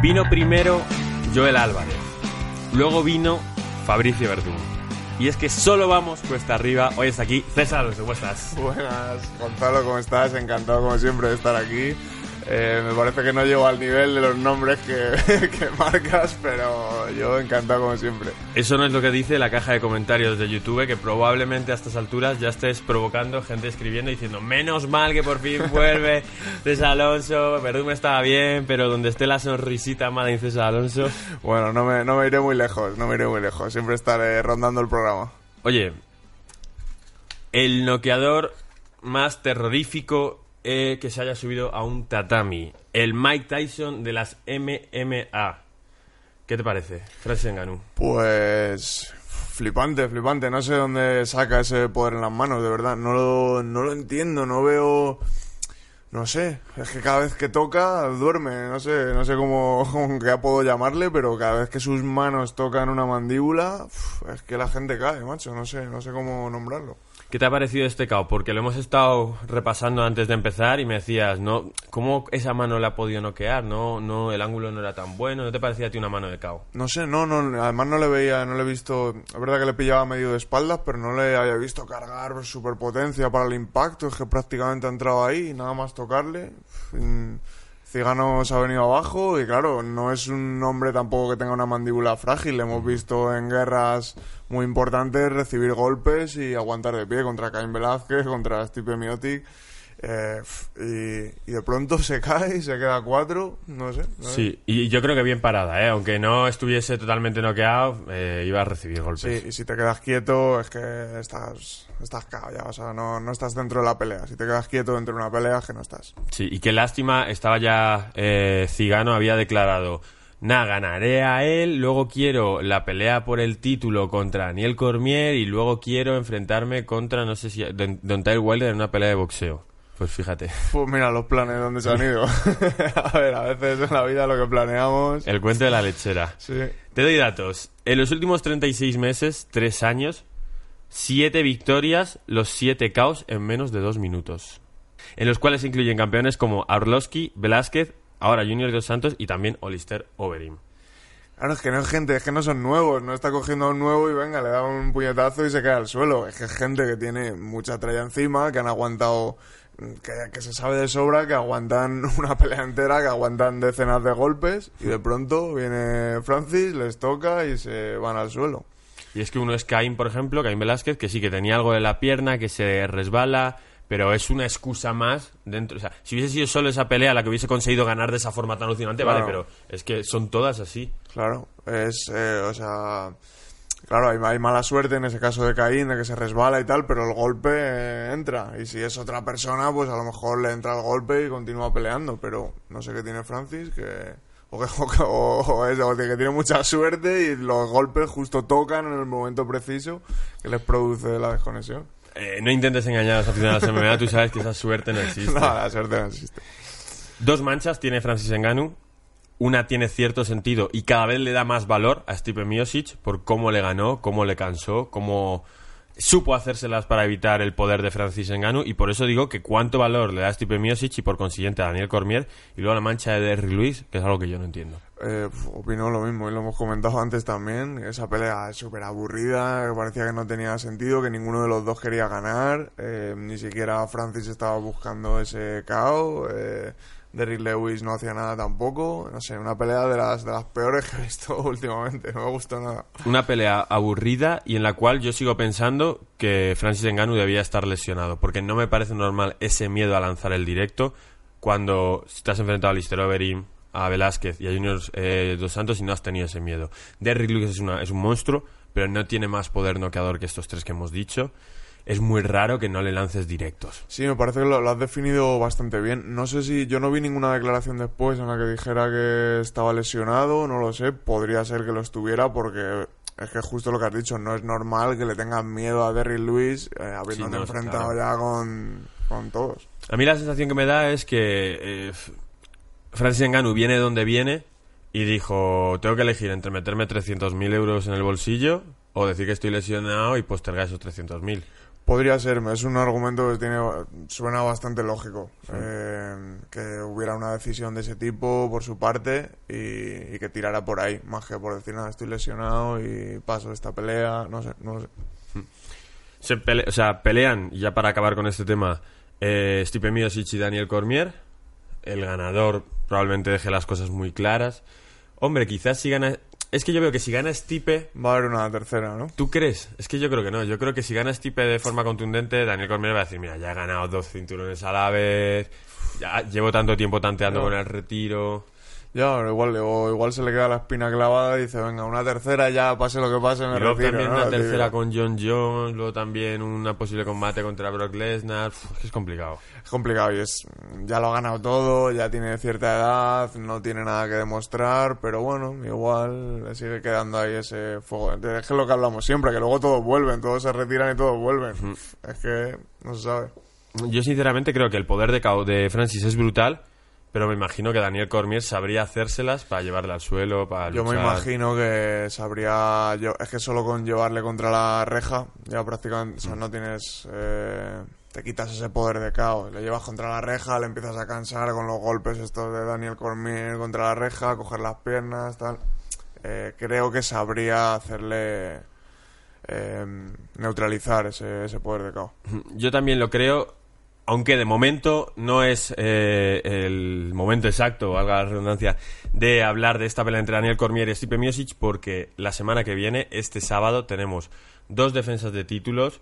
Vino primero Joel Álvarez, luego vino Fabricio Verdún. Y es que solo vamos cuesta arriba. Hoy está aquí César ¿cómo estás? Buenas, Gonzalo, ¿cómo estás? Encantado como siempre de estar aquí. Eh, me parece que no llego al nivel de los nombres que, que, marcas, pero yo encantado como siempre. Eso no es lo que dice la caja de comentarios de YouTube, que probablemente a estas alturas ya estés provocando gente escribiendo diciendo menos mal que por fin vuelve César Alonso, Verdún me estaba bien, pero donde esté la sonrisita mala en César Alonso. Bueno, no me, no me iré muy lejos, no me iré muy lejos, siempre estaré rondando el programa. Oye, el noqueador más terrorífico eh, que se haya subido a un tatami. El Mike Tyson de las MMA. ¿Qué te parece, Francis? Pues flipante, flipante. No sé dónde saca ese poder en las manos, de verdad. No lo, no lo entiendo, no veo... No sé, es que cada vez que toca duerme, no sé, no sé cómo, cómo qué puedo llamarle, pero cada vez que sus manos tocan una mandíbula, es que la gente cae, macho, no sé, no sé cómo nombrarlo. ¿Qué te ha parecido este KO? Porque lo hemos estado repasando antes de empezar y me decías, ¿no? ¿Cómo esa mano la ha podido noquear? No, no, el ángulo no era tan bueno. ¿No te parecía a ti una mano de KO? No sé, no, no, además no le veía, no le he visto, es verdad que le pillaba medio de espaldas, pero no le había visto cargar superpotencia para el impacto, es que prácticamente ha entrado ahí y nada más tocarle. Se ha venido abajo y claro, no es un hombre tampoco que tenga una mandíbula frágil. Le hemos visto en guerras muy importantes recibir golpes y aguantar de pie contra Caín Velázquez, contra Stipe Miotic. Eh, y, y, de pronto se cae y se queda cuatro, no sé. No sí, y yo creo que bien parada, ¿eh? aunque no estuviese totalmente noqueado, eh, iba a recibir golpes. Sí, y si te quedas quieto es que estás, estás ya, o sea, no, no estás dentro de la pelea. Si te quedas quieto dentro de una pelea es que no estás. Sí, y qué lástima, estaba ya eh, Cigano, había declarado nada, ganaré a él, luego quiero la pelea por el título contra Daniel Cormier y luego quiero enfrentarme contra, no sé si, Don Tyler Wilder en una pelea de boxeo. Pues fíjate. Pues mira los planes donde se han ido. a ver, a veces en la vida lo que planeamos. El cuento de la lechera. Sí. Te doy datos. En los últimos 36 meses, 3 años, 7 victorias, los 7 caos en menos de 2 minutos. En los cuales se incluyen campeones como Arlovski, Velázquez, ahora Junior Dos Santos y también Olister Overeem. Claro, es que no es gente, es que no son nuevos, no está cogiendo a un nuevo y venga, le da un puñetazo y se cae al suelo. Es que es gente que tiene mucha tralla encima, que han aguantado que, que, se sabe de sobra que aguantan una pelea entera, que aguantan decenas de golpes y de pronto viene Francis, les toca y se van al suelo. Y es que uno es Caín, por ejemplo, Caín Velázquez, que sí que tenía algo de la pierna, que se resbala, pero es una excusa más dentro. O sea, si hubiese sido solo esa pelea la que hubiese conseguido ganar de esa forma tan alucinante, Claro. vale, pero es que son todas así. Claro, es, eh, o sea, claro, hay, hay mala suerte en ese caso de Caín, de que se resbala y tal, pero el golpe eh, entra. Y si es otra persona, pues a lo mejor le entra el golpe y continúa peleando, pero no sé qué tiene Francis, que... O que, o, que- o- o es- o de que tiene mucha suerte y los golpes justo tocan en el momento preciso que les produce la desconexión. Eh, no intentes engañar a los aficionados a MMA, tú sabes que esa suerte no existe. No, la suerte no existe. Dos manchas tiene Francis Ngannou. Una tiene cierto sentido y cada vez le da más valor a Stipe Miocic por cómo le ganó, cómo le cansó, cómo supo hacérselas para evitar el poder de Francis Ngannou y por eso digo que cuánto valor le da a Stipe Miocic y por consiguiente a Daniel Cormier y luego la mancha de Derrick Lewis, que es algo que yo no entiendo. Eh, opino lo mismo y lo hemos comentado antes también. Esa pelea súper aburrida, que parecía que no tenía sentido, que ninguno de los dos quería ganar. eh, ni siquiera Francis estaba buscando ese. Eh, Derrick Lewis no hacía nada tampoco. No sé, una pelea de las, de las peores que he visto últimamente. No me gustó nada. Una pelea aburrida y en la cual yo sigo pensando que Francis Ngannou debía estar lesionado, porque no me parece normal ese miedo a lanzar el directo cuando has enfrentado a Lister Overeem, a Velázquez y a Junior eh, Dos Santos y no has tenido ese miedo. Derrick Lewis es, una- es un monstruo, pero no tiene más poder noqueador que estos tres que hemos dicho. Es muy raro que no le lances directos. Sí, me parece que lo, lo has definido bastante bien. No sé si yo no vi ninguna declaración después en la que dijera que estaba lesionado, no lo sé. Podría ser que lo estuviera porque es que justo lo que has dicho, no es normal que le tengan miedo a Derrick Lewis eh, habiendo Sí, no, enfrentado claro. ya con, con todos. A mí la sensación que me da es que eh, Francis Ngannou viene donde viene y dijo, tengo que elegir entre meterme 300.000 euros en el bolsillo o decir que estoy lesionado y postergar esos 300.000. Podría ser, es un argumento que tiene suena bastante lógico. eh, que hubiera una decisión de ese tipo por su parte y, y que tirara por ahí, más que por decir, nada, estoy lesionado y paso esta pelea, no sé, no sé. Se pele- o sea, pelean, ya para acabar con este tema, eh, Stipe Miocic y Daniel Cormier. El ganador probablemente deje las cosas muy claras. Hombre, quizás si gana... Es que yo veo que si gana Stipe... Va a haber una tercera, ¿no? ¿Tú crees? Es que yo creo que no. Yo creo que si gana Stipe de forma contundente, Daniel Cormier va a decir, mira, ya he ganado dos cinturones a la vez, ya llevo tanto tiempo tanteando No. con el retiro... Ya, igual, o igual se le queda la espina clavada y dice, venga, una tercera ya, pase lo que pase, me Y luego retiro, también ¿no? una Tío. tercera con John Jones, luego también una posible combate contra Brock Lesnar. Uf, es complicado. Es complicado y es, ya lo ha ganado todo, ya tiene cierta edad, no tiene nada que demostrar, pero bueno, igual le sigue quedando ahí ese fuego. Es que es lo que hablamos siempre, que luego todos vuelven, todos se retiran y todos vuelven. Es que no se sabe. Yo sinceramente creo que el poder de de Francis es brutal, pero me imagino que Daniel Cormier sabría hacérselas para llevarle al suelo, para Yo me imagino que sabría. Yo, es que solo con llevarle contra la reja, ya prácticamente. O sea, no tienes. eh, te quitas ese poder de caos. Le llevas contra la reja, le empiezas a cansar con los golpes estos de Daniel Cormier contra la reja, coger las piernas, tal. Eh, creo que sabría hacerle. eh, neutralizar ese, ese poder de caos. Yo también lo creo, aunque de momento no es eh, el momento exacto, valga la redundancia, de hablar de esta pelea entre Daniel Cormier y Stipe Miocic, porque la semana que viene, este sábado, tenemos dos defensas de títulos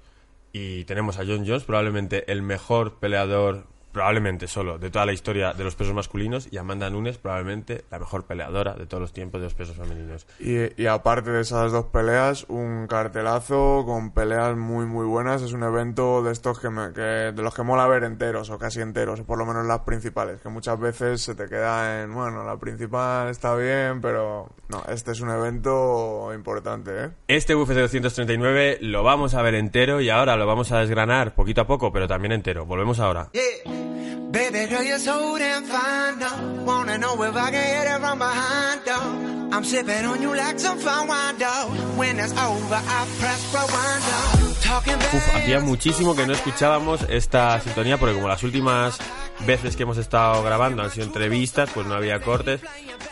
y tenemos a John Jones, probablemente el mejor peleador, probablemente solo, de toda la historia de los pesos masculinos, y Amanda Nunes, probablemente la mejor peleadora de todos los tiempos de los pesos femeninos. Y, y aparte de esas dos peleas, un cartelazo con peleas muy muy buenas. Es un evento de estos que, me- que de los que mola ver enteros o casi enteros, o por lo menos las principales, que muchas veces se te queda en, bueno, la principal está bien, pero no, este es un evento importante, ¿eh? Este UFC 239 lo vamos a ver entero y ahora lo vamos a desgranar poquito a poco, pero también entero. Volvemos ahora. Yeah. Baby girl, you're so damn fine, though. Wanna know if I can hit it from behind, though. I'm sipping on you like some fine wine, though. When it's over, I press rewind, though. Talking Uf, back. hacía muchísimo que no escuchábamos esta sintonía porque como las últimas veces que hemos estado grabando han sido entrevistas, pues no había cortes.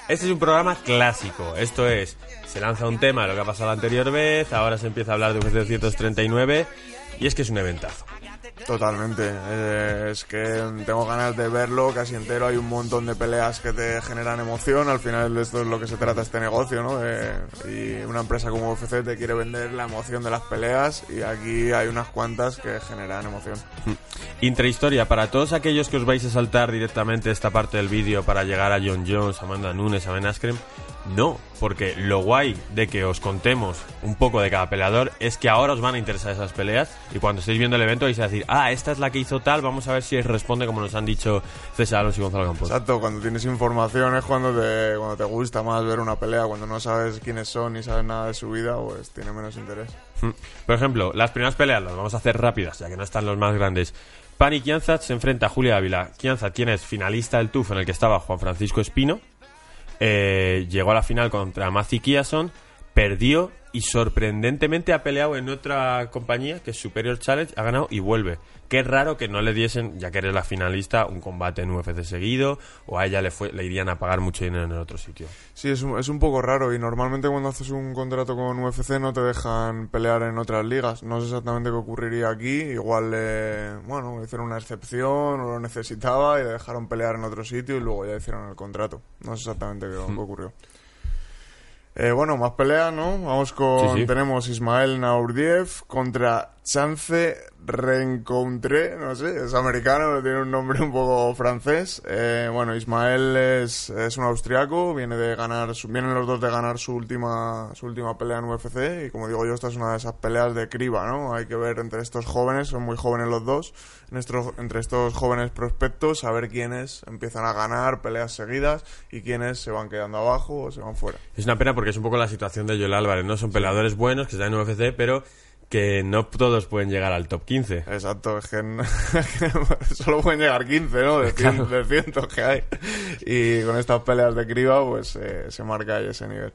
Este es un programa clásico. Esto es, se lanza un tema de lo que ha pasado la anterior vez, ahora se empieza a hablar de UFC 239 y es que es un eventazo. Totalmente. Eh, es que tengo ganas de verlo casi entero. Hay un montón de peleas que te generan emoción. Al final esto es lo que se trata este negocio, ¿no? De- y una empresa como UFC te quiere vender la emoción de las peleas y aquí hay unas cuantas que generan emoción. Intrahistoria, para todos aquellos que os vais a saltar directamente esta parte del vídeo para llegar a John Jones, Amanda Nunes, a Ben Askren, no, porque lo guay de que os contemos un poco de cada peleador es que ahora os van a interesar esas peleas y cuando estéis viendo el evento vais a decir, ah, esta es la que hizo tal, vamos a ver si responde como nos han dicho César Alonso y Gonzalo Campos. Exacto, cuando tienes información es cuando te, cuando te gusta más ver una pelea. Cuando no sabes quiénes son ni sabes nada de su vida, pues tiene menos interés. Mm. Por ejemplo, las primeras peleas las vamos a hacer rápidas, ya que no están los más grandes. Pani Kianzat se enfrenta a Julia Ávila. Kianzat, quien es finalista del TUF en el que estaba Juan Francisco Espino, eh, llegó a la final contra Mazi Kiason, perdió y sorprendentemente ha peleado en otra compañía que es Superior Challenge, ha ganado y vuelve. Qué raro que no le diesen, ya que eres la finalista, un combate en UFC seguido o a ella le, fue, le irían a pagar mucho dinero en el otro sitio. Sí, es un, es un poco raro y normalmente cuando haces un contrato con UFC no te dejan pelear en otras ligas. No sé exactamente qué ocurriría aquí. Igual, eh, bueno, hicieron una excepción o lo necesitaba y le dejaron pelear en otro sitio y luego ya hicieron el contrato. No sé exactamente qué, qué ocurrió. Eh, bueno, más peleas, ¿no? Vamos con... Sí, sí. Tenemos Ismael Naurdiev contra Chance Rencontré, no sé, es americano, tiene un nombre un poco francés. Eh, bueno, Ismael es, es un austriaco, viene de ganar, su- vienen los dos de ganar su última, su última pelea en UFC y como digo yo, esta es una de esas peleas de criba, ¿no? Hay que ver entre estos jóvenes, son muy jóvenes los dos, en estos- entre estos jóvenes prospectos, a ver quiénes empiezan a ganar peleas seguidas y quiénes se van quedando abajo o se van fuera. Es una pena porque es un poco la situación de Joel Álvarez, ¿no? Son peleadores buenos que están en UFC, pero que no todos pueden llegar al top 15. Exacto, es que, solo pueden llegar 15, ¿no? De, cien- de cientos que hay. Y con estas peleas de criba, pues eh, se marca ahí ese nivel.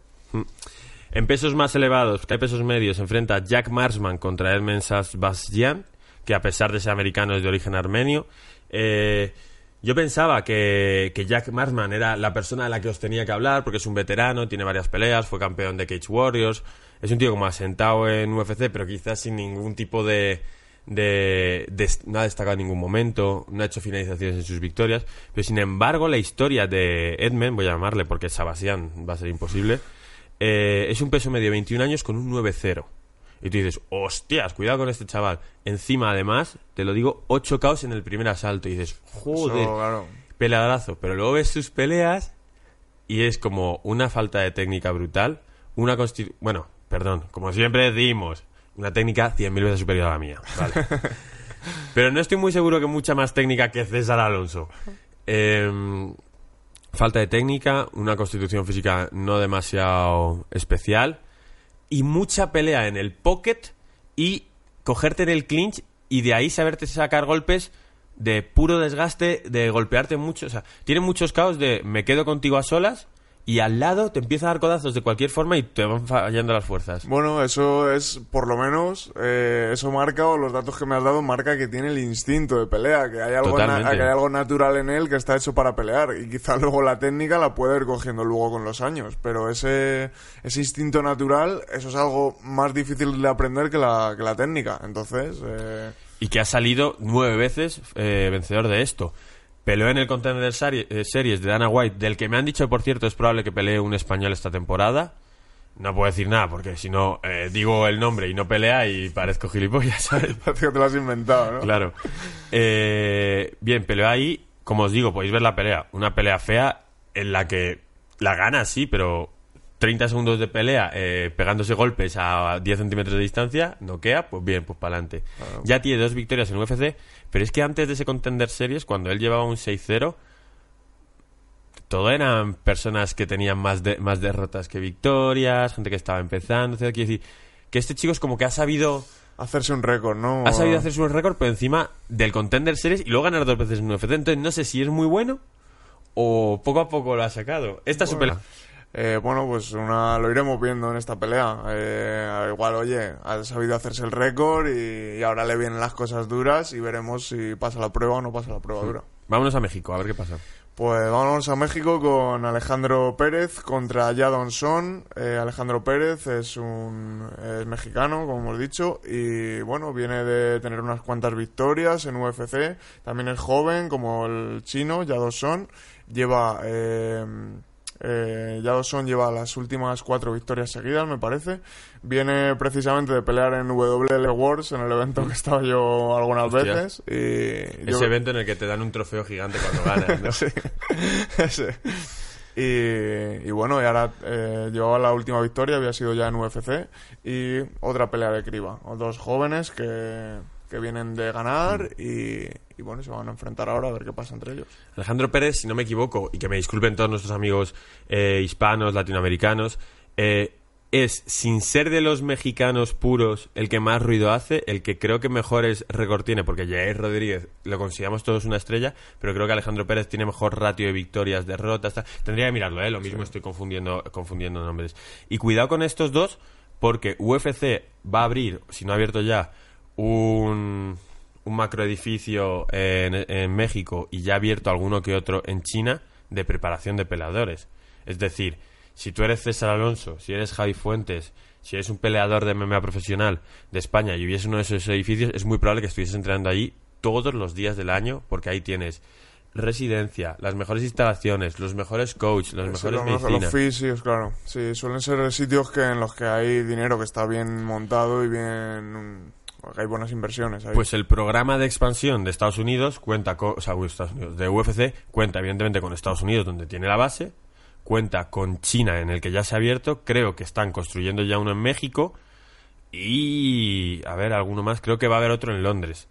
En pesos más elevados, en pesos medios, se enfrenta Jack Marsman contra Elmen Sasbastian, que a pesar de ser americano es de origen armenio. Eh, yo pensaba que, que Jack Marsman era la persona de la que os tenía que hablar, porque es un veterano, tiene varias peleas, fue campeón de Cage Warriors, es un tío como asentado en UFC, pero quizás sin ningún tipo de... de, no ha destacado en ningún momento, no ha hecho finalizaciones en sus victorias, pero sin embargo la historia de Edmund, voy a llamarle porque Sebastián va a ser imposible, eh, es un peso medio de 21 años con un 9-0. Y tú dices, hostias, cuidado con este chaval. Encima, además, te lo digo, 8 caos en el primer asalto. Y dices, joder, Eso, claro. peleadorazo. Pero luego ves sus peleas y es como una falta de técnica brutal. Una Bueno, perdón, como siempre decimos, una técnica 100.000 veces superior a la mía. Vale. Pero no estoy muy seguro que mucha más técnica que César Alonso. Em, falta de técnica, una constitución física no demasiado especial y mucha pelea en el pocket y cogerte en el clinch y de ahí saberte sacar golpes de puro desgaste, de golpearte mucho. O sea, tiene muchos caos de me quedo contigo a solas y al lado te empieza a dar codazos de cualquier forma y te van fallando las fuerzas. Bueno, eso es, por lo menos, eh, eso marca, o los datos que me has dado, marca que tiene el instinto de pelea, que hay, algo que hay algo natural en él que está hecho para pelear. Y quizá luego la técnica la puede ir cogiendo luego con los años. Pero ese, ese instinto natural, eso es algo más difícil de aprender que la, que la técnica. Entonces, eh, y que ha salido nueve veces eh, vencedor de esto. Peleó en el Contender eh, Series de Dana White, del que me han dicho, por cierto, es probable que pelee un español esta temporada. No puedo decir nada, porque si no, eh, digo el nombre y no pelea y parezco gilipollas, ¿sabes? parece que te lo has inventado, ¿no? Claro. Eh, bien, peleó ahí. Como os digo, podéis ver la pelea. Una pelea fea en la que la gana, sí, pero 30 segundos de pelea eh, pegándose golpes a 10 centímetros de distancia, noquea, pues bien, pues para adelante. Ya tiene dos victorias en UFC, pero es que antes de ese Contender Series, cuando él llevaba un 6-0, todo eran personas que tenían más, de- más derrotas que victorias, gente que estaba empezando. etc. Quiero decir, que este chico es como que ha sabido Hacerse un récord, ¿no? ha sabido hacer su récord por encima del Contender Series y luego ganar dos veces en UFC. Entonces no sé si es muy bueno o poco a poco lo ha sacado. Esta Bueno. pelea. Eh, bueno, pues una, lo iremos viendo en esta pelea. Eh, igual, oye, ha sabido hacerse el récord y, y ahora le vienen las cosas duras y veremos si pasa la prueba o no pasa la prueba dura. Vámonos a México, a ver qué pasa. Pues vámonos a México con Alejandro Pérez contra Jadon Son. Eh, Alejandro Pérez es un es mexicano, como hemos dicho, y bueno, viene de tener unas cuantas victorias en UFC. También es joven, como el chino, Jadon Son. Lleva eh, eh, Son lleva las últimas cuatro victorias seguidas, me parece. Viene precisamente de pelear en WL Wars, en el evento que he estado yo algunas Hostia. veces. Y yo- Ese evento en el que te dan un trofeo gigante cuando ganas, ¿no? Sí. Ese. Y, y bueno, y ahora eh, llevaba la última victoria, había sido ya en UFC. Y otra pelea de criba. Dos jóvenes que, que vienen de ganar y, y bueno, se van a enfrentar ahora a ver qué pasa entre ellos. Alejandro Pérez, si no me equivoco, y que me disculpen todos nuestros amigos eh, hispanos, latinoamericanos, eh, es, sin ser de los mexicanos puros, el que más ruido hace, el que creo que mejores récord tiene, porque Jair Rodríguez lo consideramos todos una estrella, pero creo que Alejandro Pérez tiene mejor ratio de victorias, derrotas, tal. tendría que mirarlo, ¿eh? lo mismo estoy confundiendo, confundiendo nombres. Y cuidado con estos dos, porque UFC va a abrir, si no ha abierto ya, un, un macroedificio en, en México y ya ha abierto alguno que otro en China de preparación de peleadores. Es decir, si tú eres César Alonso, si eres Javi Fuentes, si eres un peleador de MMA profesional de España y hubiese uno de esos edificios, es muy probable que estuvieses entrenando allí todos los días del año, porque ahí tienes residencia, las mejores instalaciones, los mejores coaches, Sí, mejores los, los fisios, claro. Sí, suelen ser sitios que en los que hay dinero que está bien montado y bien Hay buenas inversiones ahí. Pues el programa de expansión de Estados Unidos cuenta con, o sea, Estados de UFC cuenta evidentemente con Estados Unidos donde tiene la base, cuenta con China en el que ya se ha abierto, creo que están construyendo ya uno en México y a ver, alguno más, creo que va a haber otro en Londres.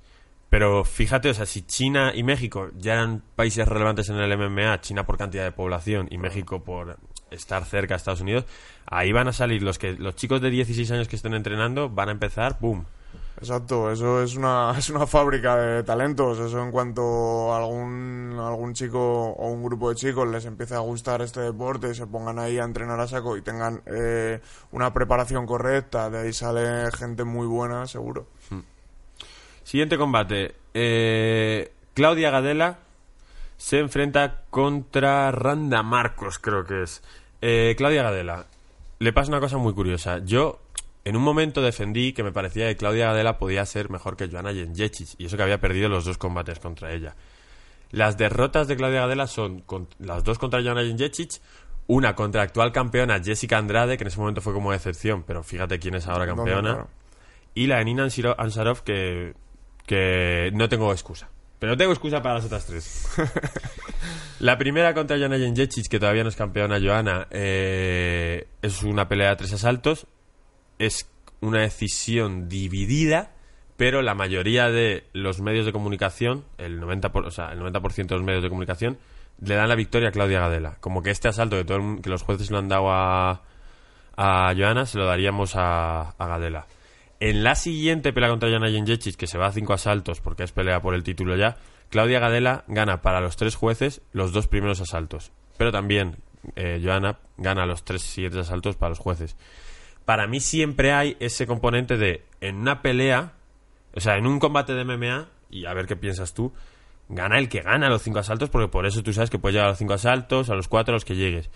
Pero fíjate, o sea, si China y México ya eran países relevantes en el MMA, China por cantidad de población y México por estar cerca de Estados Unidos, ahí van a salir los que los chicos de 16 años que estén entrenando van a empezar, ¡boom! Exacto, eso es una, es una fábrica de talentos. Eso en cuanto algún, algún chico o un grupo de chicos les empiece a gustar este deporte y se pongan ahí a entrenar a saco y tengan eh, una preparación correcta, de ahí sale gente muy buena, seguro. Siguiente combate. Eh, Claudia Gadela se enfrenta contra Randa Marcos, creo que es. Eh, Claudia Gadela. Le pasa una cosa muy curiosa. Yo, en un momento defendí que me parecía que Claudia Gadela podía ser mejor que Joanna Jędrzejczyk y eso que había perdido los dos combates contra ella. Las derrotas de Claudia Gadela son con- las dos contra Joanna Jędrzejczyk, una contra actual campeona Jessica Andrade, que en ese momento fue como decepción, pero fíjate quién es ahora ¿Dónde, campeona. Y la de Nina Ansarov, que, que no tengo excusa. Pero tengo excusa para las otras tres. la primera contra Joanna Jędrzejczyk, que todavía no es campeona Joana, eh, es una pelea de tres asaltos. Es una decisión dividida, pero la mayoría de los medios de comunicación, el 90%, por- o sea, el 90 de los medios de comunicación, le dan la victoria a Claudia Gadela. Como que este asalto que, todo el que los jueces lo han dado a, a Joana, se lo daríamos a, a Gadela. En la siguiente pelea contra Joanna Jędrzejczyk, que se va a cinco asaltos porque es pelea por el título ya, Claudia Gadela gana para los tres jueces los dos primeros asaltos. Pero también eh, gana los tres siguientes asaltos para los jueces. Para mí siempre hay ese componente de, en una pelea, o sea, en un combate de MMA, y a ver qué piensas tú, gana el que gana los cinco asaltos, porque por eso tú sabes que puedes llegar a los cinco asaltos, a los cuatro, a los que llegues.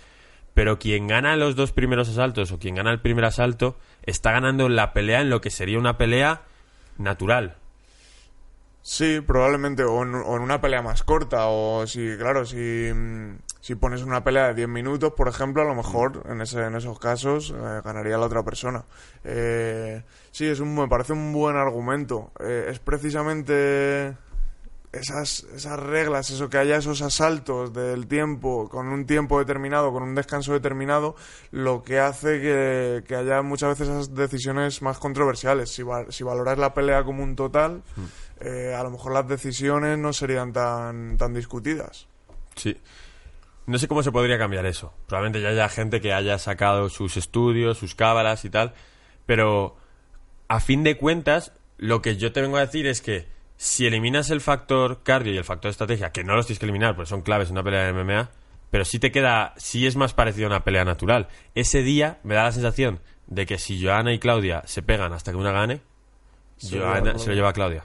Pero quien gana los dos primeros asaltos o quien gana el primer asalto está ganando la pelea en lo que sería una pelea natural. Sí, probablemente, o en, o en una pelea más corta, o si, claro, si, mm, si pones una pelea de 10 minutos, por ejemplo, a lo mejor en, ese, en esos casos eh, ganaría la otra persona. Eh, sí, es un, me parece un buen argumento. Eh, es precisamente esas, esas reglas, eso que haya esos asaltos del tiempo, con un tiempo determinado, con un descanso determinado, lo que hace que, que haya muchas veces esas decisiones más controversiales. Si, va- si valoras la pelea como un total, eh, a lo mejor las decisiones no serían tan, tan discutidas. Sí. No sé cómo se podría cambiar eso. Probablemente ya haya gente que haya sacado sus estudios, sus cábalas y tal. Pero a fin de cuentas, lo que yo te vengo a decir es que si eliminas el factor cardio y el factor estrategia, que no los tienes que eliminar, pues son claves en una pelea de MMA, pero sí te queda, sí es más parecido a una pelea natural. Ese día me da la sensación de que si Joana y Claudia se pegan hasta que una gane, Joana se lo lleva a Claudia.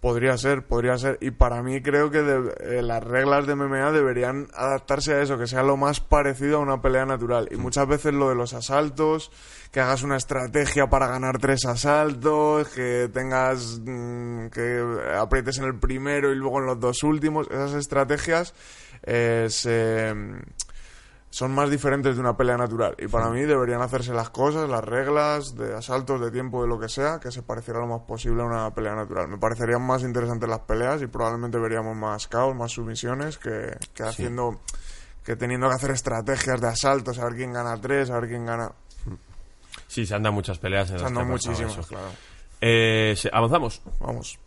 Podría ser, podría ser. Y para mí creo que de- eh, las reglas de MMA deberían adaptarse a eso, que sea lo más parecido a una pelea natural. Y muchas veces lo de los asaltos, que hagas una estrategia para ganar tres asaltos, que tengas, mm, que aprietes en el primero y luego en los dos últimos, esas estrategias eh, se, son más diferentes de una pelea natural. Y para mí deberían hacerse las cosas, las reglas de asaltos, de tiempo, de lo que sea, que se pareciera lo más posible a una pelea natural. Me parecerían más interesantes las peleas y probablemente veríamos más caos, más sumisiones que, que haciendo que teniendo que hacer estrategias de asalto, saber quién gana tres, saber quién gana. Sí, se han dado muchas peleas en las Se pasado muchísimas, claro. Eh, avanzamos. Vamos.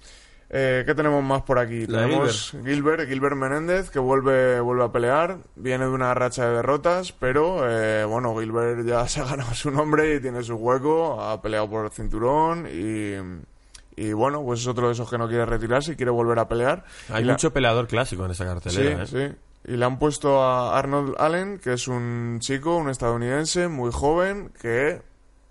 Eh, ¿Qué tenemos más por aquí? La tenemos Gilbert. Gilbert Menéndez, que vuelve, vuelve a pelear. Viene de una racha de derrotas, pero eh, bueno, Gilbert ya se ha ganado su nombre y tiene su hueco. Ha peleado por el cinturón y, y bueno, pues es otro de esos que no quiere retirarse y quiere volver a pelear. Hay Y la- mucho peleador clásico en esa cartelera. Sí, ¿eh? sí. Y le han puesto a Arnold Allen, que es un chico, un estadounidense muy joven, que,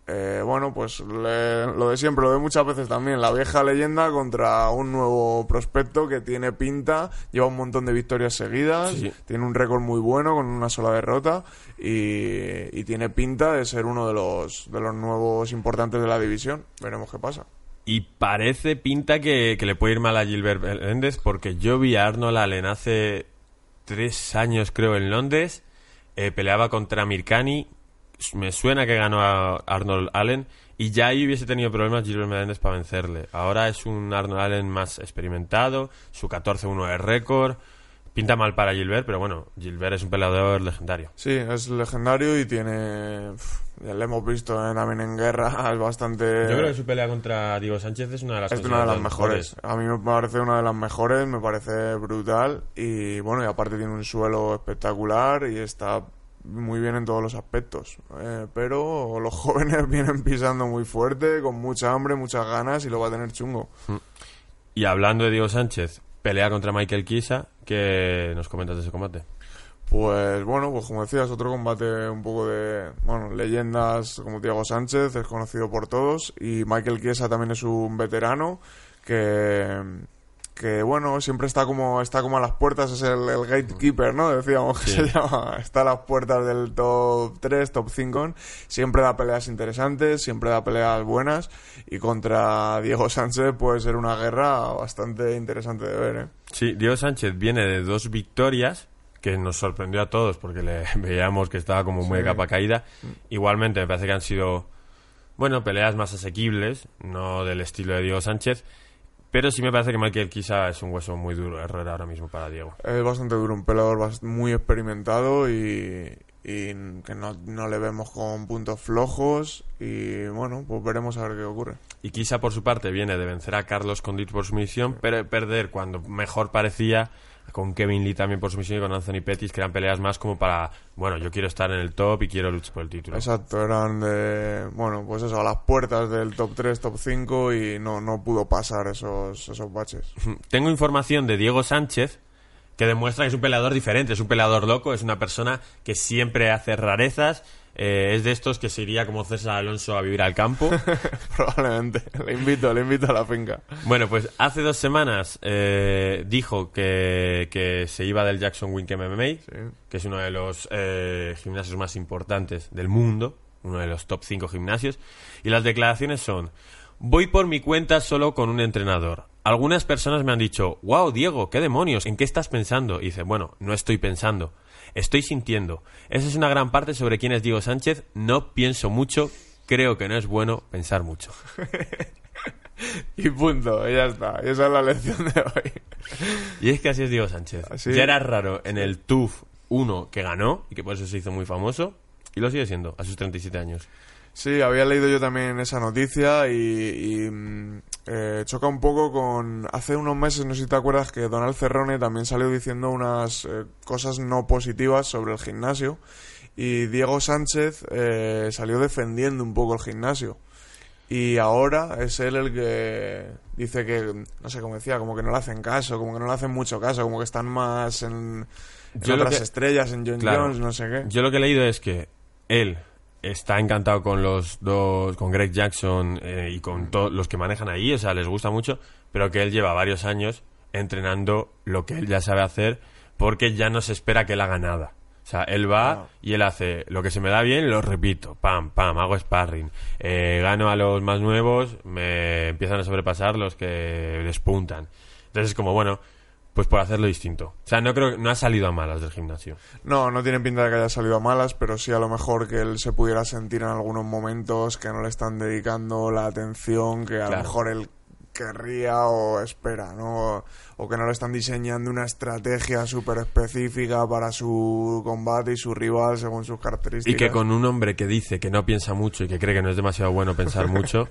eh, bueno, pues le- lo de siempre, lo de muchas veces también, la vieja leyenda contra un nuevo prospecto que tiene pinta, lleva un montón de victorias seguidas, Sí. tiene un récord muy bueno con una sola derrota y, y tiene pinta de ser uno de los, de los nuevos importantes de la división. Veremos qué pasa. Y parece pinta que, que le puede ir mal a Gilbert Meléndez porque yo vi a Arnold Allen hace tres años, creo, en Londres. eh, peleaba contra Mirkani. Me suena que ganó a Arnold Allen y ya ahí hubiese tenido problemas Gilbert Melendez para vencerle. Ahora es un Arnold Allen más experimentado, su 14-1 de récord. Pinta mal para Gilbert, pero bueno, Gilbert es un peleador legendario. Sí, es legendario y tiene. Ya lo hemos visto eh, también en guerra, es bastante. Yo creo que su pelea contra Diego Sánchez es una de las, Es una de las consideradas mejores. A mí me parece una de las mejores, me parece brutal. Y bueno, y aparte tiene un suelo espectacular y está muy bien en todos los aspectos. Eh, pero los jóvenes vienen pisando muy fuerte, con mucha hambre, muchas ganas y lo va a tener chungo. Y hablando de Diego Sánchez, pelea contra Michael Kisa, ¿qué nos comentas de ese combate? Pues bueno, pues como decías, otro combate un poco de, bueno, leyendas como Diego Sánchez, es conocido por todos, y Michael Chiesa también es un veterano que, que bueno, siempre está como, está como a las puertas, es el, el gatekeeper, ¿no? Decíamos que Sí. se llama, está a las puertas del top 3, top 5, siempre da peleas interesantes, siempre da peleas buenas, y contra Diego Sánchez puede ser una guerra bastante interesante de ver, ¿eh? Sí, Diego Sánchez viene de dos victorias que nos sorprendió a todos porque le veíamos que estaba como muy de capa caída. Igualmente, me parece que han sido, bueno, peleas más asequibles, no del estilo de Diego Sánchez. Pero sí me parece que Michael Kisa es un hueso muy duro Herrera ahora mismo para Diego. Es bastante duro, un peleador bast- muy experimentado y, y que no, no le vemos con puntos flojos y bueno, pues veremos a ver qué ocurre. Y Kisa, por su parte, viene de vencer a Carlos Condit por sumisión, pero de perder cuando mejor parecía con Kevin Lee también por sumisión y con Anthony Pettis, que eran peleas más como para, bueno, yo quiero estar en el top y quiero luchar por el título. Exacto, eran de, bueno, pues eso, a las puertas del top 3, top 5 y no, no pudo pasar esos, esos baches. Tengo información de Diego Sánchez que demuestra que es un peleador diferente, es un peleador loco, es una persona que siempre hace rarezas, eh, es de estos que se iría como César Alonso a vivir al campo. Probablemente. Le invito, le invito a la finca. Bueno, pues hace dos semanas eh, dijo que, que se iba del Jackson Wink MMA, que es uno de los eh, gimnasios más importantes del mundo, uno de los top 5 gimnasios, y las declaraciones son, voy por mi cuenta solo con un entrenador. Algunas personas me han dicho, wow, Diego, ¿qué demonios? ¿En qué estás pensando? Y dice, bueno, no estoy pensando, estoy sintiendo. Esa es una gran parte sobre quién es Diego Sánchez, no pienso mucho, creo que no es bueno pensar mucho. Y punto, y ya está. Y esa es la lección de hoy. Y es que así es Diego Sánchez. Así- Ya era raro en el TUF 1 que ganó y que por eso se hizo muy famoso. Y lo sigue siendo a sus 37 años. Sí, había leído yo también esa noticia y, y, mm, eh, choca un poco con... Hace unos meses, no sé si te acuerdas, que Donald Cerrone también salió diciendo unas eh, cosas no positivas sobre el gimnasio y Diego Sánchez eh, salió defendiendo un poco el gimnasio. Y ahora es él el que dice que, no sé cómo decía, como que no le hacen caso, como que no le hacen mucho caso, como que están más en, otras que- estrellas, en John Claro. Jones, no sé qué. Yo lo que he leído es que él está encantado con los dos, con Greg Jackson eh, y con todos los que manejan ahí, o sea, les gusta mucho, pero que él lleva varios años entrenando lo que él ya sabe hacer porque ya no se espera que él haga nada. O sea, él va y él hace lo que se me da bien, lo repito, pam, pam, hago sparring, eh, gano a los más nuevos, me empiezan a sobrepasar los que despuntan. Entonces es como, bueno, pues por hacerlo distinto. O sea, no creo no ha salido a malas del gimnasio. No, no tiene pinta de que haya salido a malas, pero sí a lo mejor que él se pudiera sentir en algunos momentos que no le están dedicando la atención que a lo mejor él querría o espera, ¿no? O que no le están diseñando una estrategia súper específica para su combate y su rival según sus características. Y que con un hombre que dice que no piensa mucho y que cree que no es demasiado bueno pensar mucho,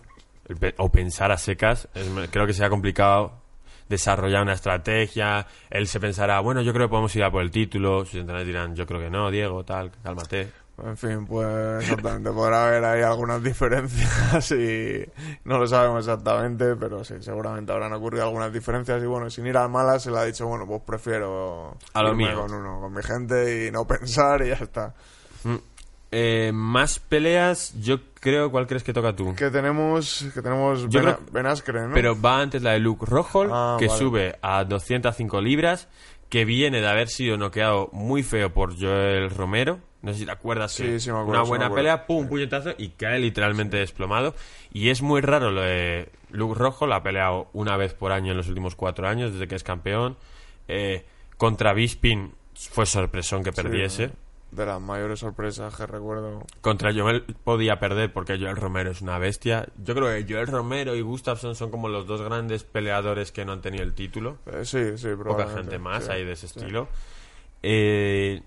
o pensar a secas, es- creo que sea complicado desarrollar una estrategia. Él se pensará, bueno, yo creo que podemos ir a por el título. Sus entrenadores dirán, yo creo que no, Diego, tal, cálmate. En fin, pues exactamente, podrá haber ahí algunas diferencias y no lo sabemos exactamente, pero sí, seguramente habrán ocurrido algunas diferencias y bueno, sin ir a malas se le ha dicho, bueno, pues prefiero A lo irme mío. con uno, con mi gente y no pensar y ya está. Eh, más peleas, yo creo, ¿cuál crees que toca tú? Que tenemos, que tenemos Yo Ben, creo- Ben Askren, ¿no? Pero va antes la de Luke Rojo, Ah, que vale. sube a 205 libras, que viene de haber sido noqueado muy feo por Joel Romero. No sé si te acuerdas. Sí, que sí me acuerdo, Una sí me buena pelea, pum, puñetazo y cae literalmente desplomado. Y es muy raro lo de Luke Rojo, la ha peleado una vez por año en los últimos cuatro años, desde que es campeón. Eh, contra Bisping fue sorpresón que perdiese. De las mayores sorpresas que recuerdo. Contra Joel podía perder porque Joel Romero es una bestia. Yo creo que Joel Romero y Gustafsson son como los dos grandes peleadores que no han tenido el título. Eh, sí, sí, Poca gente más sí, hay de ese sí. estilo. Eh,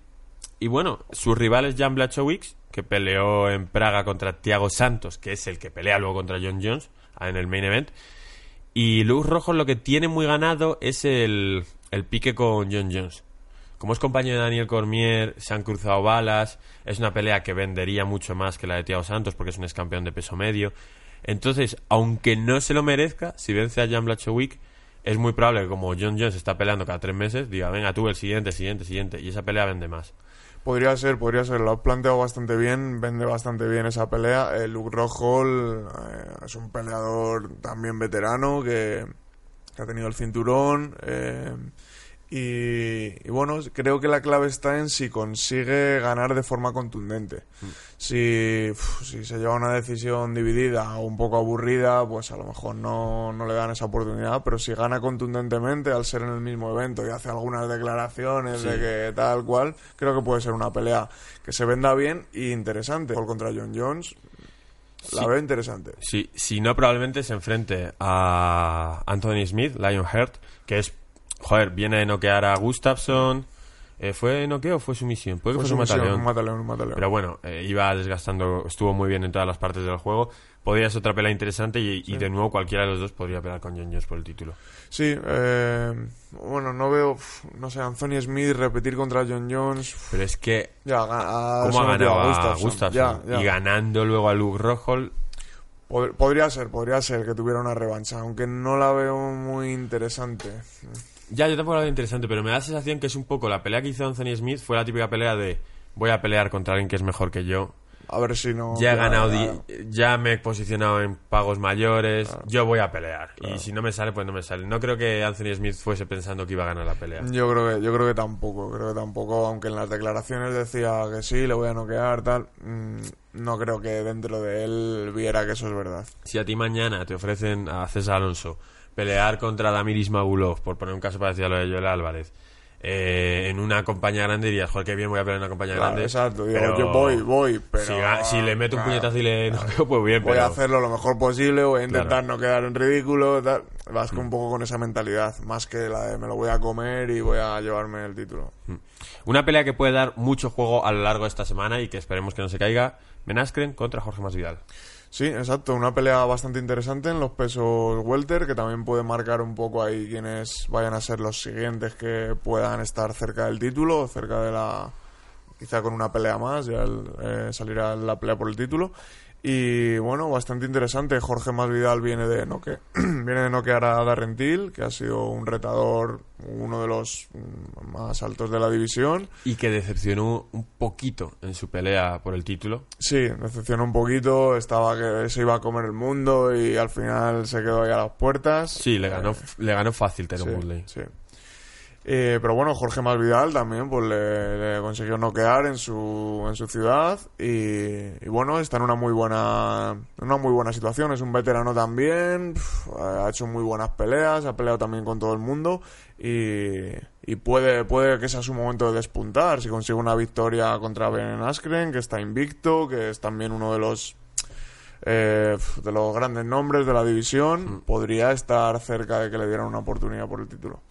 y bueno, su rival es Jan Blachowicz, que peleó en Praga contra Thiago Santos, que es el que pelea luego contra John Jones en el main event. Y Luz Rojo lo que tiene muy ganado es el, el pique con John Jones. Como es compañero de Daniel Cormier, se han cruzado balas. Es una pelea que vendería mucho más que la de Thiago Santos porque es un ex campeón de peso medio. Entonces, aunque no se lo merezca, si vence a Jan Blachowicz, es muy probable que como John Jones está peleando cada tres meses, diga, venga tú el siguiente, siguiente, siguiente. Y esa pelea vende más. Podría ser, podría ser. Lo has planteado bastante bien, vende bastante bien esa pelea. Eh, Luke Rockhold eh, es un peleador también veterano que, que ha tenido el cinturón. eh, y, y bueno, creo que la clave está en si consigue ganar de forma contundente. Si, uf, si se lleva una decisión dividida o un poco aburrida, pues a lo mejor no, no le dan esa oportunidad. Pero si gana contundentemente al ser en el mismo evento y hace algunas declaraciones de que tal cual, creo que puede ser una pelea que se venda bien y interesante. Por contra John Jones, la Sí. veo interesante. Si, si no, probablemente se enfrente a Anthony Smith, Lionheart, que es, joder, viene de noquear a Gustafsson. Eh, ¿Fue noqueo o fue sumisión? Puede que Fue fue su sumisión, un mataleón, un mataleón. Pero bueno, eh, iba desgastando, estuvo muy bien en todas las partes del juego. Podría ser otra pelea interesante y, y de nuevo cualquiera de los dos podría pelear con John Jones por el título. Sí, eh, bueno, no veo, no sé, Anthony Smith repetir contra John Jones. Pero es que, Ya, ga- ¿cómo ha ganado a Gustafsson. Gustafsson? Ya, ya. Y ganando luego a Luke Rockhold, Pod- podría ser, podría ser que tuviera una revancha, aunque no la veo muy interesante. Ya, yo tampoco lo veo interesante, pero me da la sensación que es un poco la pelea que hizo Anthony Smith fue la típica pelea de voy a pelear contra alguien que es mejor que yo. A ver si no. Ya he ganado, claro. ya me he posicionado en pagos mayores, yo voy a pelear. Y si no me sale, pues no me sale. No creo que Anthony Smith fuese pensando que iba a ganar la pelea. Yo creo que, yo creo que tampoco, creo que tampoco, aunque en las declaraciones decía que sí, le voy a noquear, tal, mm, no creo que dentro de él viera que eso es verdad. Si a ti mañana te ofrecen a César Alonso pelear contra Damir Ismagulov, por poner un caso parecido a lo de Joel Álvarez, eh, en una compañía grande dirías, joder, qué bien voy a pelear en una compañía Claro, grande. exacto, digo, pero yo voy, voy, pero... si, le meto un puñetazo y le noqueo, pues bien, Voy pero... a hacerlo lo mejor posible, voy a intentar. Mm. no quedar en ridículo, tal. Vas con un poco con esa mentalidad, más que la de me lo voy a comer y voy a llevarme el título. Una pelea que puede dar mucho juego a lo largo de esta semana y que esperemos que no se caiga. Ben Askren contra Jorge Masvidal. Sí, exacto, una pelea bastante interesante en los pesos welter, que también puede marcar un poco ahí quienes vayan a ser los siguientes que puedan estar cerca del título, cerca de la... quizá con una pelea más, ya el, eh, salirá la pelea por el título. Y bueno, bastante interesante. Jorge Masvidal viene de noque viene de noquear a Darren Till, que ha sido un retador, uno de los mm, más altos de la división. Y que decepcionó un poquito en su pelea por el título. Sí, decepcionó un poquito, estaba que se iba a comer el mundo y al final se quedó ahí a las puertas. Sí, le ganó, le ganó fácil Tyron Sí, Woodley. sí. Eh, pero bueno, Jorge Masvidal también pues le, consiguió noquear en su, en su ciudad y, bueno, está en una muy buena en una muy buena situación, es un veterano también, ha hecho muy buenas peleas, ha peleado también con todo el mundo y, y puede, puede que sea su momento de despuntar. Si consigue una victoria contra Ben Askren, que está invicto, que es también uno de los eh, de los grandes nombres de la división, podría estar cerca de que le dieran una oportunidad por el título.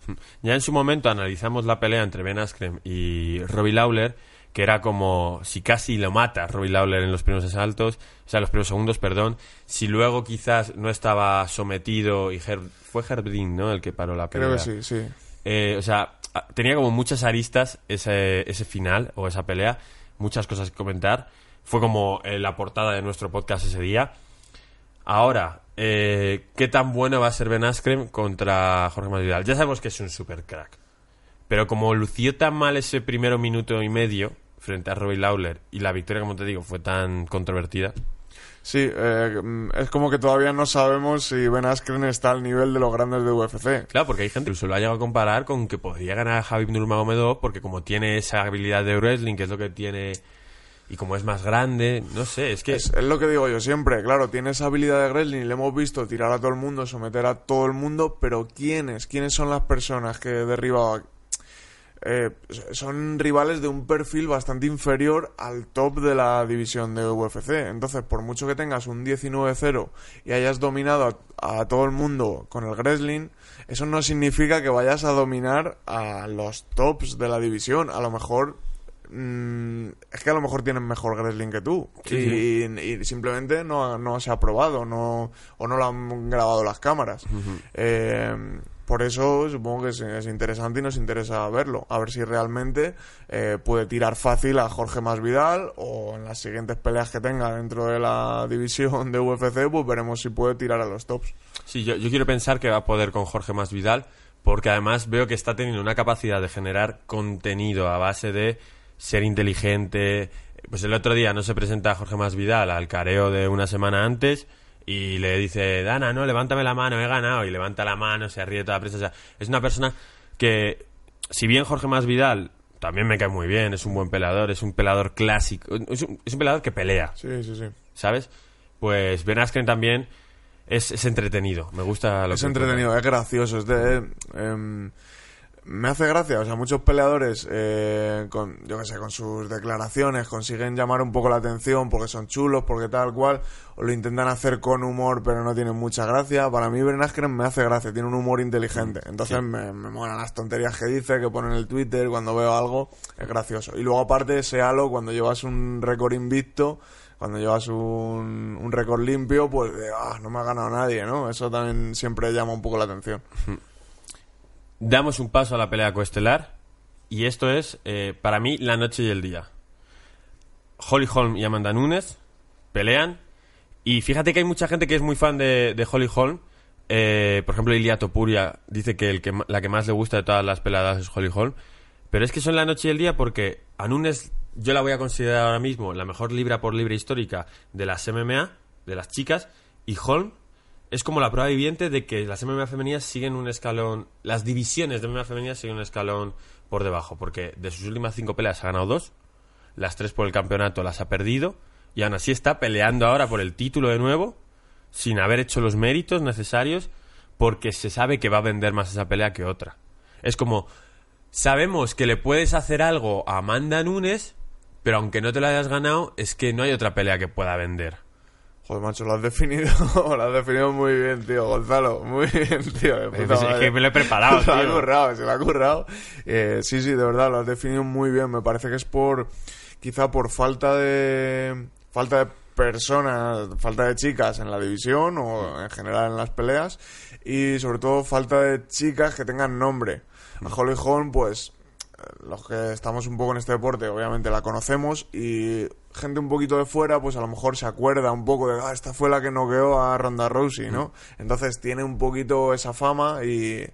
Ya en su momento analizamos la pelea entre Ben Askren y Robbie Lawler, que era como si casi lo mata Robbie Lawler en los primeros asaltos, o sea, los primeros segundos, perdón, si luego quizás no estaba sometido y fue Herb Dean, ¿no? El que paró la pelea. Creo que sí, sí. Eh, o sea, tenía como muchas aristas ese, ese final o esa pelea, muchas cosas que comentar. Fue como eh, la portada de nuestro podcast ese día. Ahora, eh, ¿qué tan bueno va a ser Ben Askren contra Jorge Masvidal? Ya sabemos que es un super crack. Pero como lució tan mal ese primero minuto y medio frente a Robbie Lawler y la victoria, como te digo, fue tan controvertida. Sí, eh, es como que todavía no sabemos si Ben Askren está al nivel de los grandes de UFC. Claro, porque hay gente que incluso lo ha llegado a comparar con que podría ganar a Javi Nurmagomedov porque como tiene esa habilidad de wrestling, que es lo que tiene y como es más grande, no sé, es que Es, lo que digo yo siempre, claro, tiene esa habilidad de wrestling y le hemos visto tirar a todo el mundo, someter a todo el mundo, pero ¿quiénes? ¿Quiénes son las personas que derriba eh, son rivales de un perfil bastante inferior al top de la división de UFC. Entonces, por mucho que tengas un 19-0 y hayas dominado a, a todo el mundo con el wrestling, eso no significa que vayas a dominar a los tops de la división. A lo mejor mm, es que a lo mejor tienen mejor wrestling que tú Sí, y, y simplemente no, no se ha probado no, o no lo han grabado las cámaras. Eh, por eso supongo que es, es interesante y nos interesa verlo. A ver si realmente eh, puede tirar fácil a Jorge Masvidal o en las siguientes peleas que tenga dentro de la división de UFC, pues veremos si puede tirar a los tops. Sí, yo, yo quiero pensar que va a poder con Jorge Masvidal, porque además veo que está teniendo una capacidad de generar contenido a base de ser inteligente. Pues el otro día no se presenta Jorge Masvidal al careo de una semana antes y le dice, Dana, no, levántame la mano, he ganado. Y levanta la mano, se ríe toda la prensa. O sea, es una persona que, si bien Jorge Masvidal también me cae muy bien, es un buen peleador, es un peleador clásico, es un, es un peleador que pelea. Sí, sí, sí. ¿sabes? Pues Ben Askren también es, es entretenido. Me gusta lo Es que entretenido, es gracioso. Es de, em, me hace gracia, o sea, muchos peleadores, eh, con, yo qué sé, con sus declaraciones consiguen llamar un poco la atención porque son chulos, porque tal cual, o lo intentan hacer con humor, pero no tienen mucha gracia. Para mí, Ben Askren me hace gracia, tiene un humor inteligente. Entonces Sí. me, me molan las tonterías que dice, que pone en el Twitter, cuando veo algo, es gracioso. Y luego, aparte, ese halo, cuando llevas un récord invicto, cuando llevas un, un récord limpio, pues de, ah, no me ha ganado nadie, ¿no? Eso también siempre llama un poco la atención. Damos un paso a la pelea coestelar. Y esto es, eh, para mí, la noche y el día. Holly Holm y Amanda Nunes pelean. Y fíjate que hay mucha gente que es muy fan de, Holly Holm. Eh, por ejemplo, Ilia Topuria dice que, el que la que más le gusta de todas las peleadas es Holly Holm. Pero es que son la noche y el día porque a Nunes yo la voy a considerar ahora mismo la mejor libra por libra histórica de las MMA, de las chicas. Y Holm es como la prueba viviente de que las MMA femeninas siguen un escalón, las divisiones de MMA femeninas siguen un escalón por debajo, porque de sus últimas cinco peleas ha ganado dos, las tres por el campeonato las ha perdido, y aún así está peleando ahora por el título de nuevo, sin haber hecho los méritos necesarios, porque se sabe que va a vender más esa pelea que otra. Es como, sabemos que le puedes hacer algo a Amanda Nunes, pero aunque no te la hayas ganado, es que no hay otra pelea que pueda vender. Joder, macho, lo has definido, lo has definido muy bien, tío, Gonzalo. Muy bien, tío. puta es que me lo he preparado, Se lo ha currado, se lo ha currado. Eh, sí, sí, de verdad, lo has definido muy bien. Me parece que es por, quizá por falta de, falta de personas, falta de chicas en la división o en general en las peleas y sobre todo falta de chicas que tengan nombre. A Holly Holm, pues, eh, los que estamos un poco en este deporte, obviamente la conocemos y gente un poquito de fuera, pues a lo mejor se acuerda un poco de, ah, esta fue la que noqueó a Ronda Rousey, ¿no? Entonces tiene un poquito esa fama y,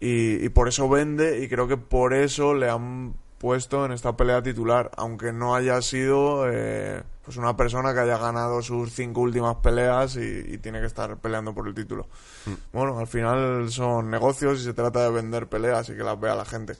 y, y por eso vende y creo que por eso le han puesto en esta pelea titular, aunque no haya sido eh, pues una persona que haya ganado sus cinco últimas peleas y, y tiene que estar peleando por el título. Bueno, al final son negocios y se trata de vender peleas y que las vea la gente.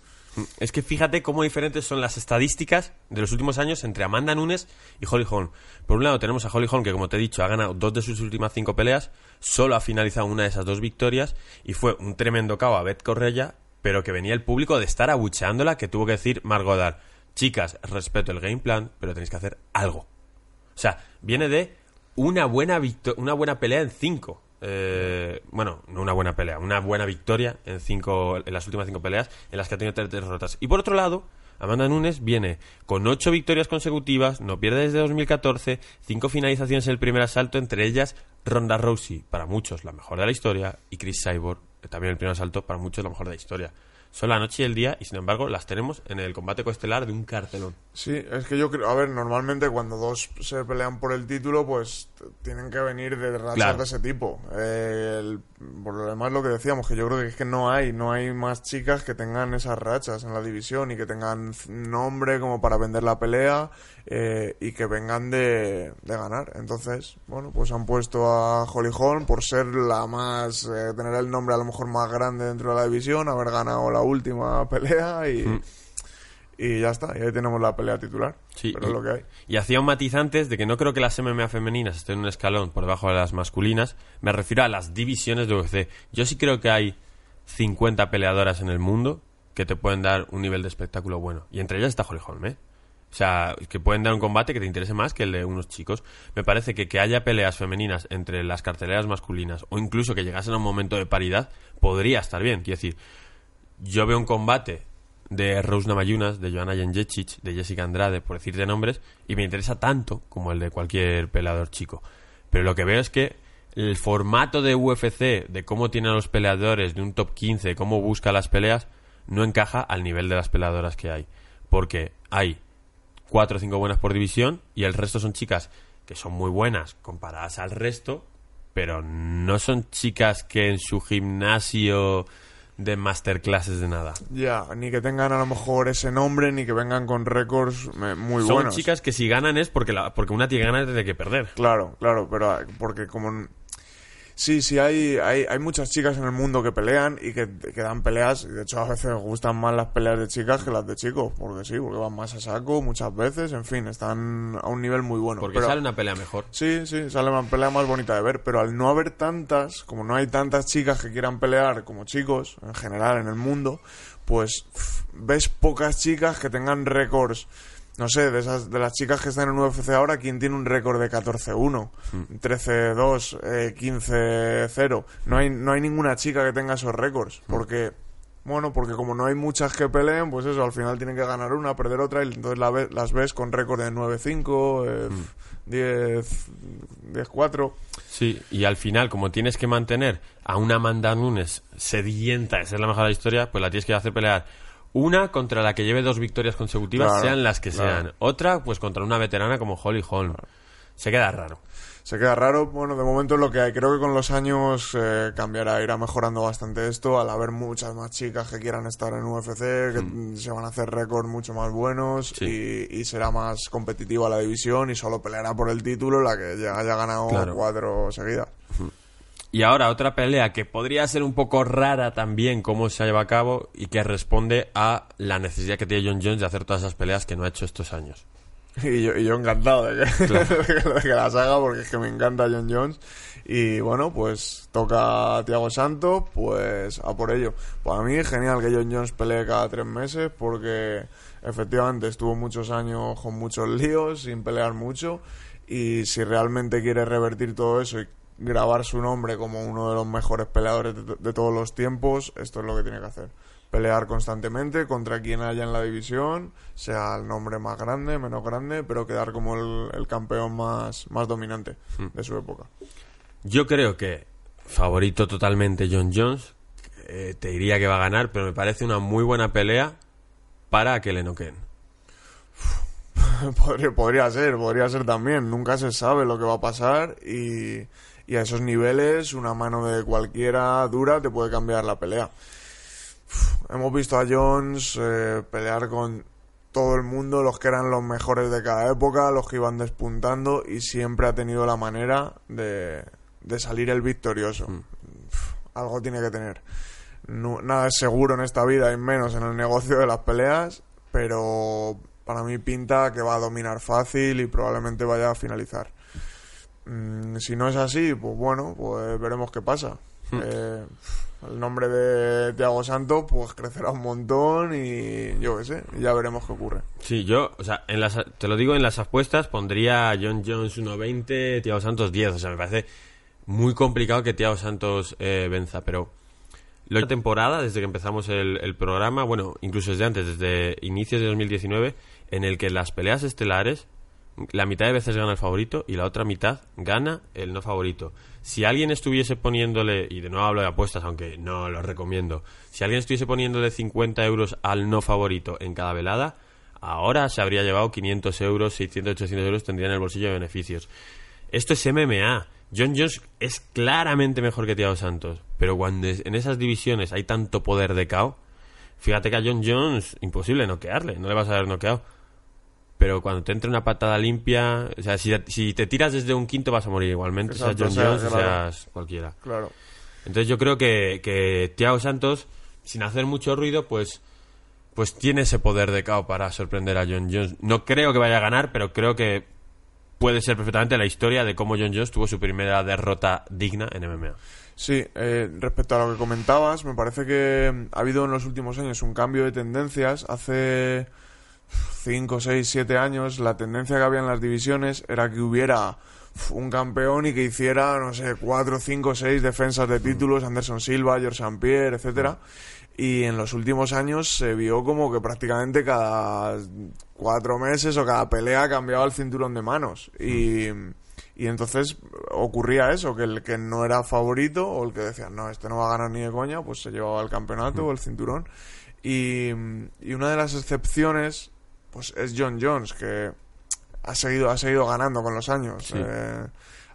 Es que fíjate cómo diferentes son las estadísticas de los últimos años entre Amanda Nunes y Holly Holm. Por un lado tenemos a Holly Holm que, como te he dicho, ha ganado dos de sus últimas cinco peleas, solo ha finalizado una de esas dos victorias y fue un tremendo cabo a Beth Correia, pero que venía el público de estar abucheándola que tuvo que decir Margot Dar, chicas, respeto el game plan, pero tenéis que hacer algo. O sea, viene de una buena, una buena pelea en cinco. Eh, bueno, no una buena pelea, una buena victoria en cinco en las últimas cinco peleas en las que ha tenido tres derrotas. Y por otro lado, Amanda Nunes viene con ocho victorias consecutivas, no pierde desde 2014, cinco finalizaciones en el primer asalto, entre ellas Ronda Rousey, para muchos la mejor de la historia, y Chris Cyborg, que también el primer asalto, para muchos la mejor de la historia. Son la noche y el día, y sin embargo las tenemos en el combate coestelar de un cartelón. Sí, es que yo creo, a ver, normalmente cuando dos se pelean por el título, pues tienen que venir de rachas Claro. de ese tipo. Eh, el- por lo demás, lo que decíamos, que yo creo que es que no hay, no hay más chicas que tengan esas rachas en la división y que tengan nombre como para vender la pelea eh, y que vengan de, de ganar. Entonces, bueno, pues han puesto a Holly Holm por ser la más, eh, tener el nombre a lo mejor más grande dentro de la división, haber ganado la última pelea y... Mm. Y ya está, y ahí tenemos la pelea titular. Sí, pero y, es lo que hay. y hacía un matiz antes de que no creo que las MMA femeninas estén en un escalón por debajo de las masculinas. Me refiero a las divisiones de UFC. Yo sí creo que hay 50 peleadoras en el mundo que te pueden dar un nivel de espectáculo bueno. Y entre ellas está Holly Holm, ¿eh? O sea, que pueden dar un combate que te interese más que el de unos chicos. Me parece que que haya peleas femeninas entre las carteleras masculinas o incluso que llegasen a un momento de paridad podría estar bien. Quiero decir, yo veo un combate de Rose Namayunas, de Joanna Jędrzejczyk, de Jessica Andrade, por decirte nombres, y me interesa tanto como el de cualquier peleador chico. Pero lo que veo es que el formato de UFC, de cómo tienen a los peleadores, de un top 15, cómo busca las peleas, no encaja al nivel de las peleadoras que hay. Porque hay cuatro o cinco buenas por división y el resto son chicas que son muy buenas comparadas al resto, pero no son chicas que en su gimnasio de masterclasses de nada. Ya, ni que tengan a lo mejor ese nombre, ni que vengan con récords muy son buenos. chicas que si ganan es porque, la, porque una tiene ganas de que perder. Claro, claro, pero ah, porque como... Sí, sí, hay, hay, hay muchas chicas en el mundo que pelean y que, que dan peleas. Y de hecho, a veces gustan más las peleas de chicas que las de chicos. Porque sí, porque van más a saco muchas veces. En fin, están a un nivel muy bueno. Porque Pero- sale una pelea mejor. Sí, sí, sale una pelea más bonita de ver, pero al no haber tantas, como no hay tantas chicas que quieran pelear como chicos, en general en el mundo, pues ves pocas chicas que tengan récords. No sé, de esas de las chicas que están en UFC ahora, ¿quién tiene un récord de 14-1, 13-2, eh, 15-0? No hay, no hay ninguna chica que tenga esos récords, porque, bueno, porque como no hay muchas que peleen, pues eso, al final tienen que ganar una, perder otra, y entonces la ve- las ves con récord de 9-5, eh, 10, 10-4. Sí, y al final, como tienes que mantener a una Amanda Nunes sedienta de ser la mejor de la historia, pues la tienes que hacer pelear. Una contra la que lleve dos victorias consecutivas, Claro, sean las que claro. sean. Otra, pues contra una veterana como Holly Holm. Se queda raro. Se queda raro, bueno, de momento es lo que hay. Creo que con los años eh, cambiará, irá mejorando bastante esto, al haber muchas más chicas que quieran estar en UFC, que mm, se van a hacer récords mucho más buenos Sí. y, y será más competitiva la división y solo peleará por el título la que ya haya ganado cuatro seguidas. Y ahora otra pelea que podría ser un poco rara también cómo se lleva a cabo y que responde a la necesidad que tiene John Jones de hacer todas esas peleas que no ha hecho estos años. Y yo, y yo encantado de que, de que las haga porque es que me encanta John Jones. Y bueno, pues toca a Thiago Santos, pues a por ello. Para mí es genial que John Jones pelee cada tres meses porque efectivamente estuvo muchos años con muchos líos, sin pelear mucho. Y si realmente quiere revertir todo eso y grabar su nombre como uno de los mejores peleadores de, de todos los tiempos, esto es lo que tiene que hacer. Pelear constantemente contra quien haya en la división, sea el nombre más grande, menos grande, pero quedar como el, el campeón más, más dominante de su época. Yo creo que favorito totalmente John Jones. eh, te diría que va a ganar, pero me parece una muy buena pelea para que le noqueen. podría, podría ser, podría ser también. Nunca se sabe lo que va a pasar y, y a esos niveles una mano de cualquiera dura te puede cambiar la pelea. Uf, hemos visto a Jones eh, pelear con todo el mundo, los que eran los mejores de cada época, los que iban despuntando y siempre ha tenido la manera de, de salir el victorioso. Uf, algo tiene que tener. No- nada es seguro en esta vida y menos en el negocio de las peleas, pero para mí pinta que va a dominar fácil y probablemente vaya a finalizar. Mm, si no es así, pues bueno, pues veremos qué pasa. Eh, el nombre de Thiago Santos pues crecerá un montón y yo qué sé, ya veremos qué ocurre. Sí, yo, o sea, en las, te lo digo, en las apuestas pondría a John Jones 1.20, Thiago Santos 10. O sea, me parece muy complicado que Thiago Santos eh, venza, pero la temporada, desde que empezamos el, el programa, bueno, incluso desde antes, desde inicios de 2019, en el que las peleas estelares, la mitad de veces gana el favorito y la otra mitad gana el no favorito. Si alguien estuviese poniéndole, y de nuevo hablo de apuestas, aunque no lo recomiendo, si alguien estuviese poniéndole 50 euros al no favorito en cada velada, ahora se habría llevado 500 euros, 600, 800 euros, tendría en el bolsillo de beneficios. Esto es MMA. John Jones es claramente mejor que Thiago Santos, pero cuando en esas divisiones hay tanto poder de KO, fíjate que a John Jones imposible noquearle, no le vas a haber noqueado. Pero cuando te entre una patada limpia, o sea, si, si te tiras desde un quinto vas a morir igualmente, Exacto, seas John Jones o claro. seas cualquiera. Claro. Entonces yo creo que, que Thiago Santos, sin hacer mucho ruido, pues, pues tiene ese poder de KO para sorprender a John Jones. No creo que vaya a ganar, pero creo que puede ser perfectamente la historia de cómo John Jones tuvo su primera derrota digna en MMA. Sí, eh, respecto a lo que comentabas, me parece que ha habido en los últimos años un cambio de tendencias. Hace 5, 6, 7 años la tendencia que había en las divisiones era que hubiera un campeón y que hiciera, no sé, 4, 5, 6 defensas de títulos, Anderson Silva, George St. Pierre, etcétera. Y en los últimos años se vio como que prácticamente cada cuatro meses o cada pelea cambiaba el cinturón de manos. Y, y entonces ocurría eso, que el que no era favorito o el que decía, no, este no va a ganar ni de coña, pues se llevaba el campeonato o el cinturón. Y, y una de las excepciones, pues es John Jones, que ha seguido, ha seguido ganando con los años. Eh,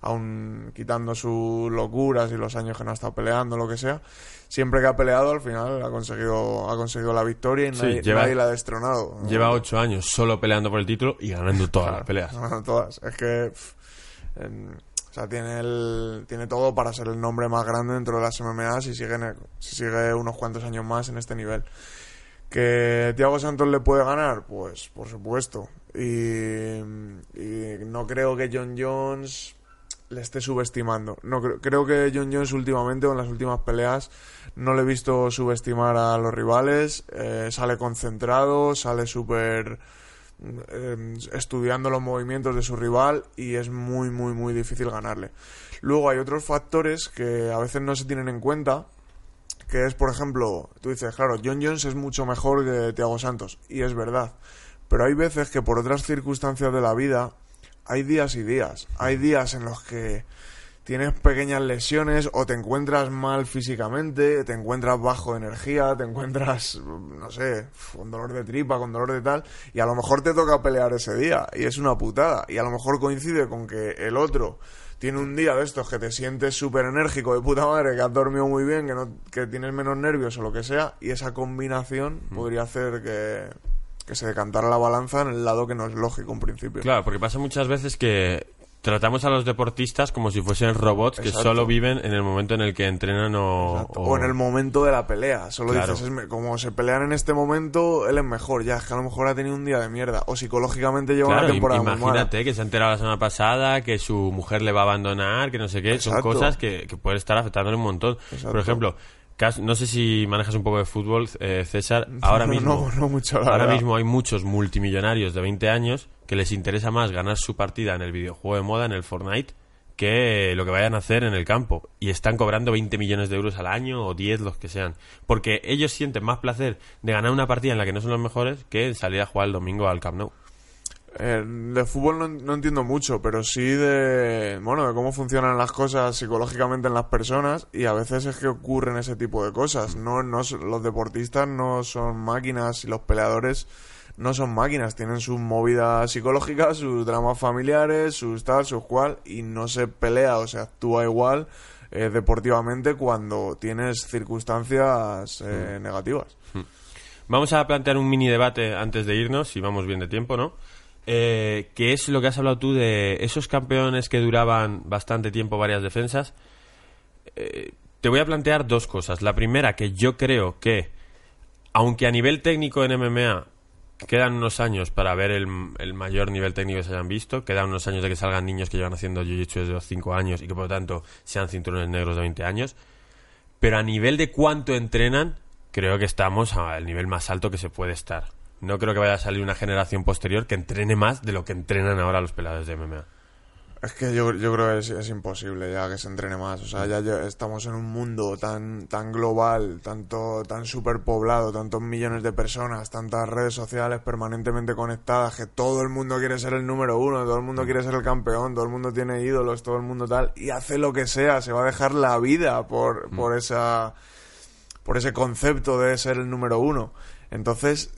aún quitando sus locuras y los años que no ha estado peleando, lo que sea, siempre que ha peleado al final ha conseguido, ha conseguido la victoria y Sí, nadie, lleva- nadie la ha destronado. Lleva ocho años solo peleando por el título y ganando todas las peleas. Todas. Es que. pff, o sea, tiene, el, tiene todo para ser el nombre más grande dentro de las MMA si sigue, en el- si sigue unos cuantos años más en este nivel. ¿Que Thiago Santos le puede ganar? Pues, por supuesto. Y, no creo que John Jones le esté subestimando. No creo, que John Jones últimamente o en las últimas peleas no le he visto subestimar a los rivales. eh, sale concentrado, sale súper eh, estudiando los movimientos de su rival y es muy, muy, muy difícil ganarle. Luego hay otros factores que a veces no se tienen en cuenta, que es, por ejemplo, tú dices, claro, John Jones es mucho mejor que Thiago Santos, y es verdad. Pero hay veces que por otras circunstancias de la vida hay días y días. Hay días en los que tienes pequeñas lesiones o te encuentras mal físicamente, te encuentras bajo energía, te encuentras, no sé, con dolor de tripa, con dolor de tal, y a lo mejor te toca pelear ese día, y es una putada, y a lo mejor coincide con que el otro tiene un día de estos que te sientes súper enérgico de puta madre, que has dormido muy bien, que, no, que tienes menos nervios o lo que sea, y esa combinación podría hacer que, que se decantara la balanza en el lado que no es lógico en principio. Claro, porque pasa muchas veces que tratamos a los deportistas como si fuesen robots que Exacto. solo viven en el momento en el que entrenan o... O en el momento de la pelea. Solo Claro. dices, es como se pelean en este momento, él es mejor. Ya, es que a lo mejor ha tenido un día de mierda. O psicológicamente lleva Claro, una temporada muy mala. imagínate que se ha enterado la semana pasada que su mujer le va a abandonar, que no sé qué. Son cosas que, que pueden estar afectándole un montón. Exacto. Por ejemplo, no sé si manejas un poco de fútbol, eh, César. Ahora No, mismo, no, no mucho, ahora mismo hay muchos multimillonarios de 20 años que les interesa más ganar su partida en el videojuego de moda, en el Fortnite, que lo que vayan a hacer en el campo. Y están cobrando 20 millones de euros al año o 10, los que sean. Porque ellos sienten más placer de ganar una partida en la que no son los mejores que en salir a jugar el domingo al Camp Nou. Eh, de fútbol no, no entiendo mucho, pero sí de, bueno, de cómo funcionan las cosas psicológicamente en las personas y a veces es que ocurren ese tipo de cosas. No, no, los deportistas no son máquinas y los peleadores no son máquinas, tienen sus movidas psicológicas, sus dramas familiares, sus tal, sus cual, y no se pelea o se actúa igual eh, deportivamente cuando tienes circunstancias eh, negativas. Vamos a plantear un mini debate antes de irnos, si vamos bien de tiempo, ¿no? Eh, que es lo que has hablado tú de esos campeones que duraban bastante tiempo, varias defensas. Eh, te voy a plantear dos cosas. La primera, que yo creo que, aunque a nivel técnico en MMA quedan unos años para ver el, mayor nivel técnico que se hayan visto, quedan unos años de que salgan niños que llevan haciendo jiu-jitsu desde los 5 años y que por lo tanto sean cinturones negros de 20 años, pero a nivel de cuánto entrenan, creo que estamos al nivel más alto que se puede estar. No creo que vaya a salir una generación posterior que entrene más de lo que entrenan ahora los pelados de MMA. Es que yo, yo creo que es, es imposible ya que se entrene más. O sea, ya, ya estamos en un mundo tan, tan global, tanto, tan superpoblado, tantos millones de personas, tantas redes sociales permanentemente conectadas, que todo el mundo quiere ser el número uno, todo el mundo quiere ser el campeón, todo el mundo tiene ídolos, todo el mundo tal, y hace lo que sea, se va a dejar la vida por, por esa, por ese concepto de ser el número uno. Entonces,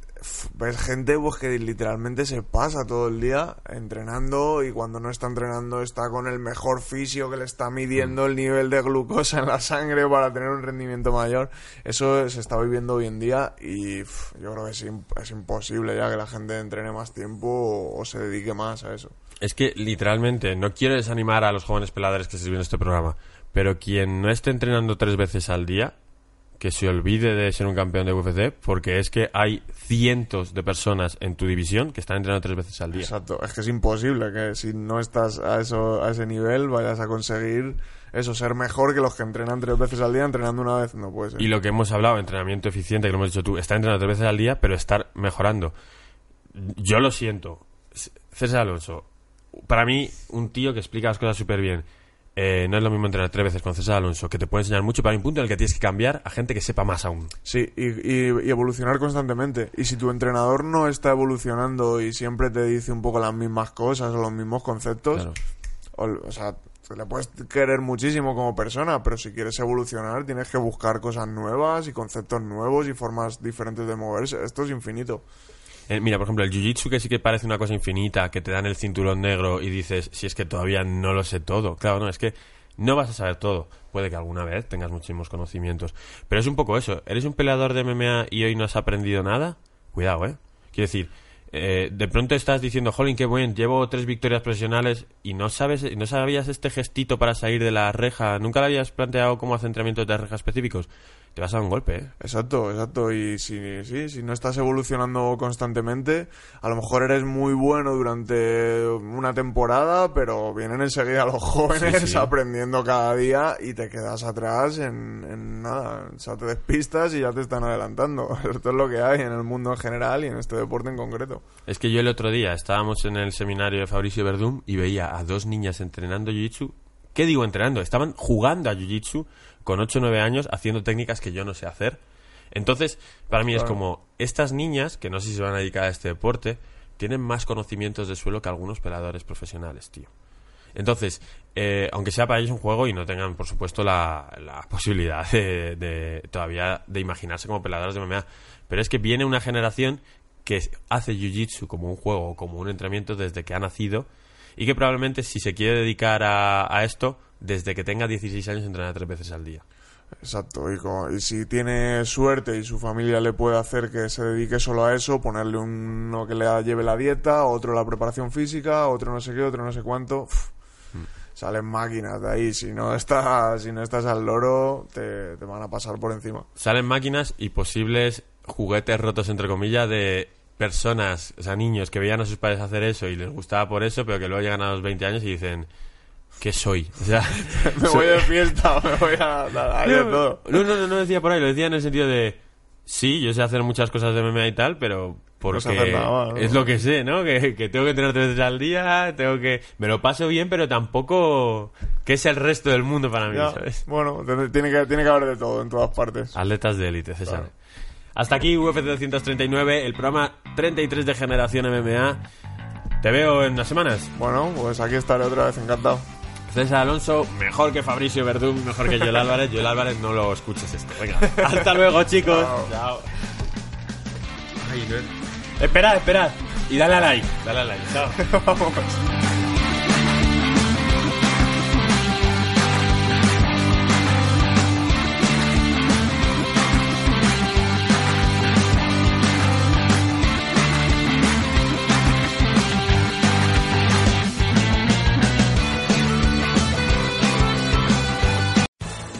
ves gente pues, que literalmente se pasa todo el día entrenando y cuando no está entrenando está con el mejor fisio que le está midiendo el nivel de glucosa en la sangre para tener un rendimiento mayor. Eso se está viviendo hoy en día y yo creo que es, imp- es imposible ya que la gente entrene más tiempo o, o se dedique más a eso. Es que literalmente, no quiero desanimar a los jóvenes peladores que se viendo este programa, pero quien no esté entrenando tres veces al día, que se olvide de ser un campeón de UFC porque es que hay cientos de personas en tu división que están entrenando tres veces al día. Exacto, es que es imposible que si no estás a, eso, a ese nivel vayas a conseguir eso, ser mejor que los que entrenan tres veces al día entrenando una vez, no puede ser. Y lo que hemos hablado, entrenamiento eficiente, que lo hemos dicho tú, estar entrenando tres veces al día, pero estar mejorando. Yo lo siento. César Alonso, para mí, un tío que explica las cosas súper bien. Eh, no es lo mismo entrenar tres veces con César Alonso, que te puede enseñar mucho, pero hay un punto en el que tienes que cambiar a gente que sepa más aún. Sí, y, y- y evolucionar constantemente. Y si tu entrenador no está evolucionando y siempre te dice un poco las mismas cosas o los mismos conceptos, Claro. o, o sea, te le puedes querer muchísimo como persona, pero si quieres evolucionar tienes que buscar cosas nuevas y conceptos nuevos y formas diferentes de moverse. Esto es infinito. Eh, mira, por ejemplo, el jiu-jitsu que sí que parece una cosa infinita, que te dan el cinturón negro y dices, si es que todavía no lo sé todo. Claro, no, es que no vas a saber todo. Puede que alguna vez tengas muchísimos conocimientos. Pero es un poco eso. ¿Eres un peleador de MMA y hoy no has aprendido nada? Cuidado, ¿eh? Quiero decir, eh, de pronto estás diciendo, jolín, qué buen, llevo tres victorias profesionales y no sabes, no sabías este gestito para salir de la reja. ¿Nunca le habías planteado como hacer entrenamientos de reja específicos? Te vas a dar un golpe, ¿eh? Exacto, exacto. Y si, sí, si no estás evolucionando constantemente, a lo mejor eres muy bueno durante una temporada, pero vienen enseguida los jóvenes Sí, sí. aprendiendo cada día y te quedas atrás en, en nada. O sea, te despistas y ya te están adelantando. Esto es lo que hay en el mundo en general y en este deporte en concreto. Es que yo el otro día estábamos en el seminario de Fabricio Verdum y veía a dos niñas entrenando Jiu-Jitsu. ¿Qué digo entrenando? Estaban jugando a Jiu-Jitsu con 8 o 9 años haciendo técnicas que yo no sé hacer. Entonces, para mí es como, estas niñas, que no sé si se van a dedicar a este deporte, tienen más conocimientos de suelo que algunos peleadores profesionales, tío. Entonces, eh, aunque sea para ellos un juego y no tengan, por supuesto, la, la posibilidad de, de- todavía de imaginarse como peleadores de MMA, pero es que viene una generación que hace Jiu-Jitsu como un juego, como un entrenamiento desde que ha nacido y que probablemente si se quiere dedicar a, a esto, desde que tenga 16 años entrena tres veces al día. Exacto, y, y si tiene suerte y su familia le puede hacer que se dedique solo a eso, ponerle uno que le lleve la dieta, otro la preparación física, otro no sé qué, otro no sé cuánto, uf, salen máquinas de ahí. Si no estás, si no estás al loro, te, te van a pasar por encima. Salen máquinas y posibles juguetes rotos, entre comillas, de personas, o sea, niños que veían a sus padres hacer eso y les gustaba por eso, pero que luego llegan a los 20 años y dicen, ¿qué soy? O sea, Me soy- voy de fiesta, me voy a, a- de todo. No, no, no, no decía por ahí, lo decía en el sentido de, sí, yo sé hacer muchas cosas de MMA y tal, pero porque nada ¿no? es lo que sé, ¿no? Que, que tengo que tener tres veces al día, tengo que... Me lo paso bien, pero tampoco que es el resto del mundo para mí, Ya, ¿sabes? Bueno, tiene tiene que, tiene que haber de todo en todas partes. Atletas de élite, César. Claro. Hasta aquí UFC 239, el programa 33 de Generación MMA. Te veo en unas semanas. Bueno, pues aquí estaré otra vez, encantado. César Alonso, mejor que Fabricio Verdún, mejor que Joel Álvarez. Joel Álvarez, no lo escuches esto. Venga, hasta luego, chicos. Chao. Ay, no. Esperad, esperad. Y dale a like. Dale a like. Chao. Vamos.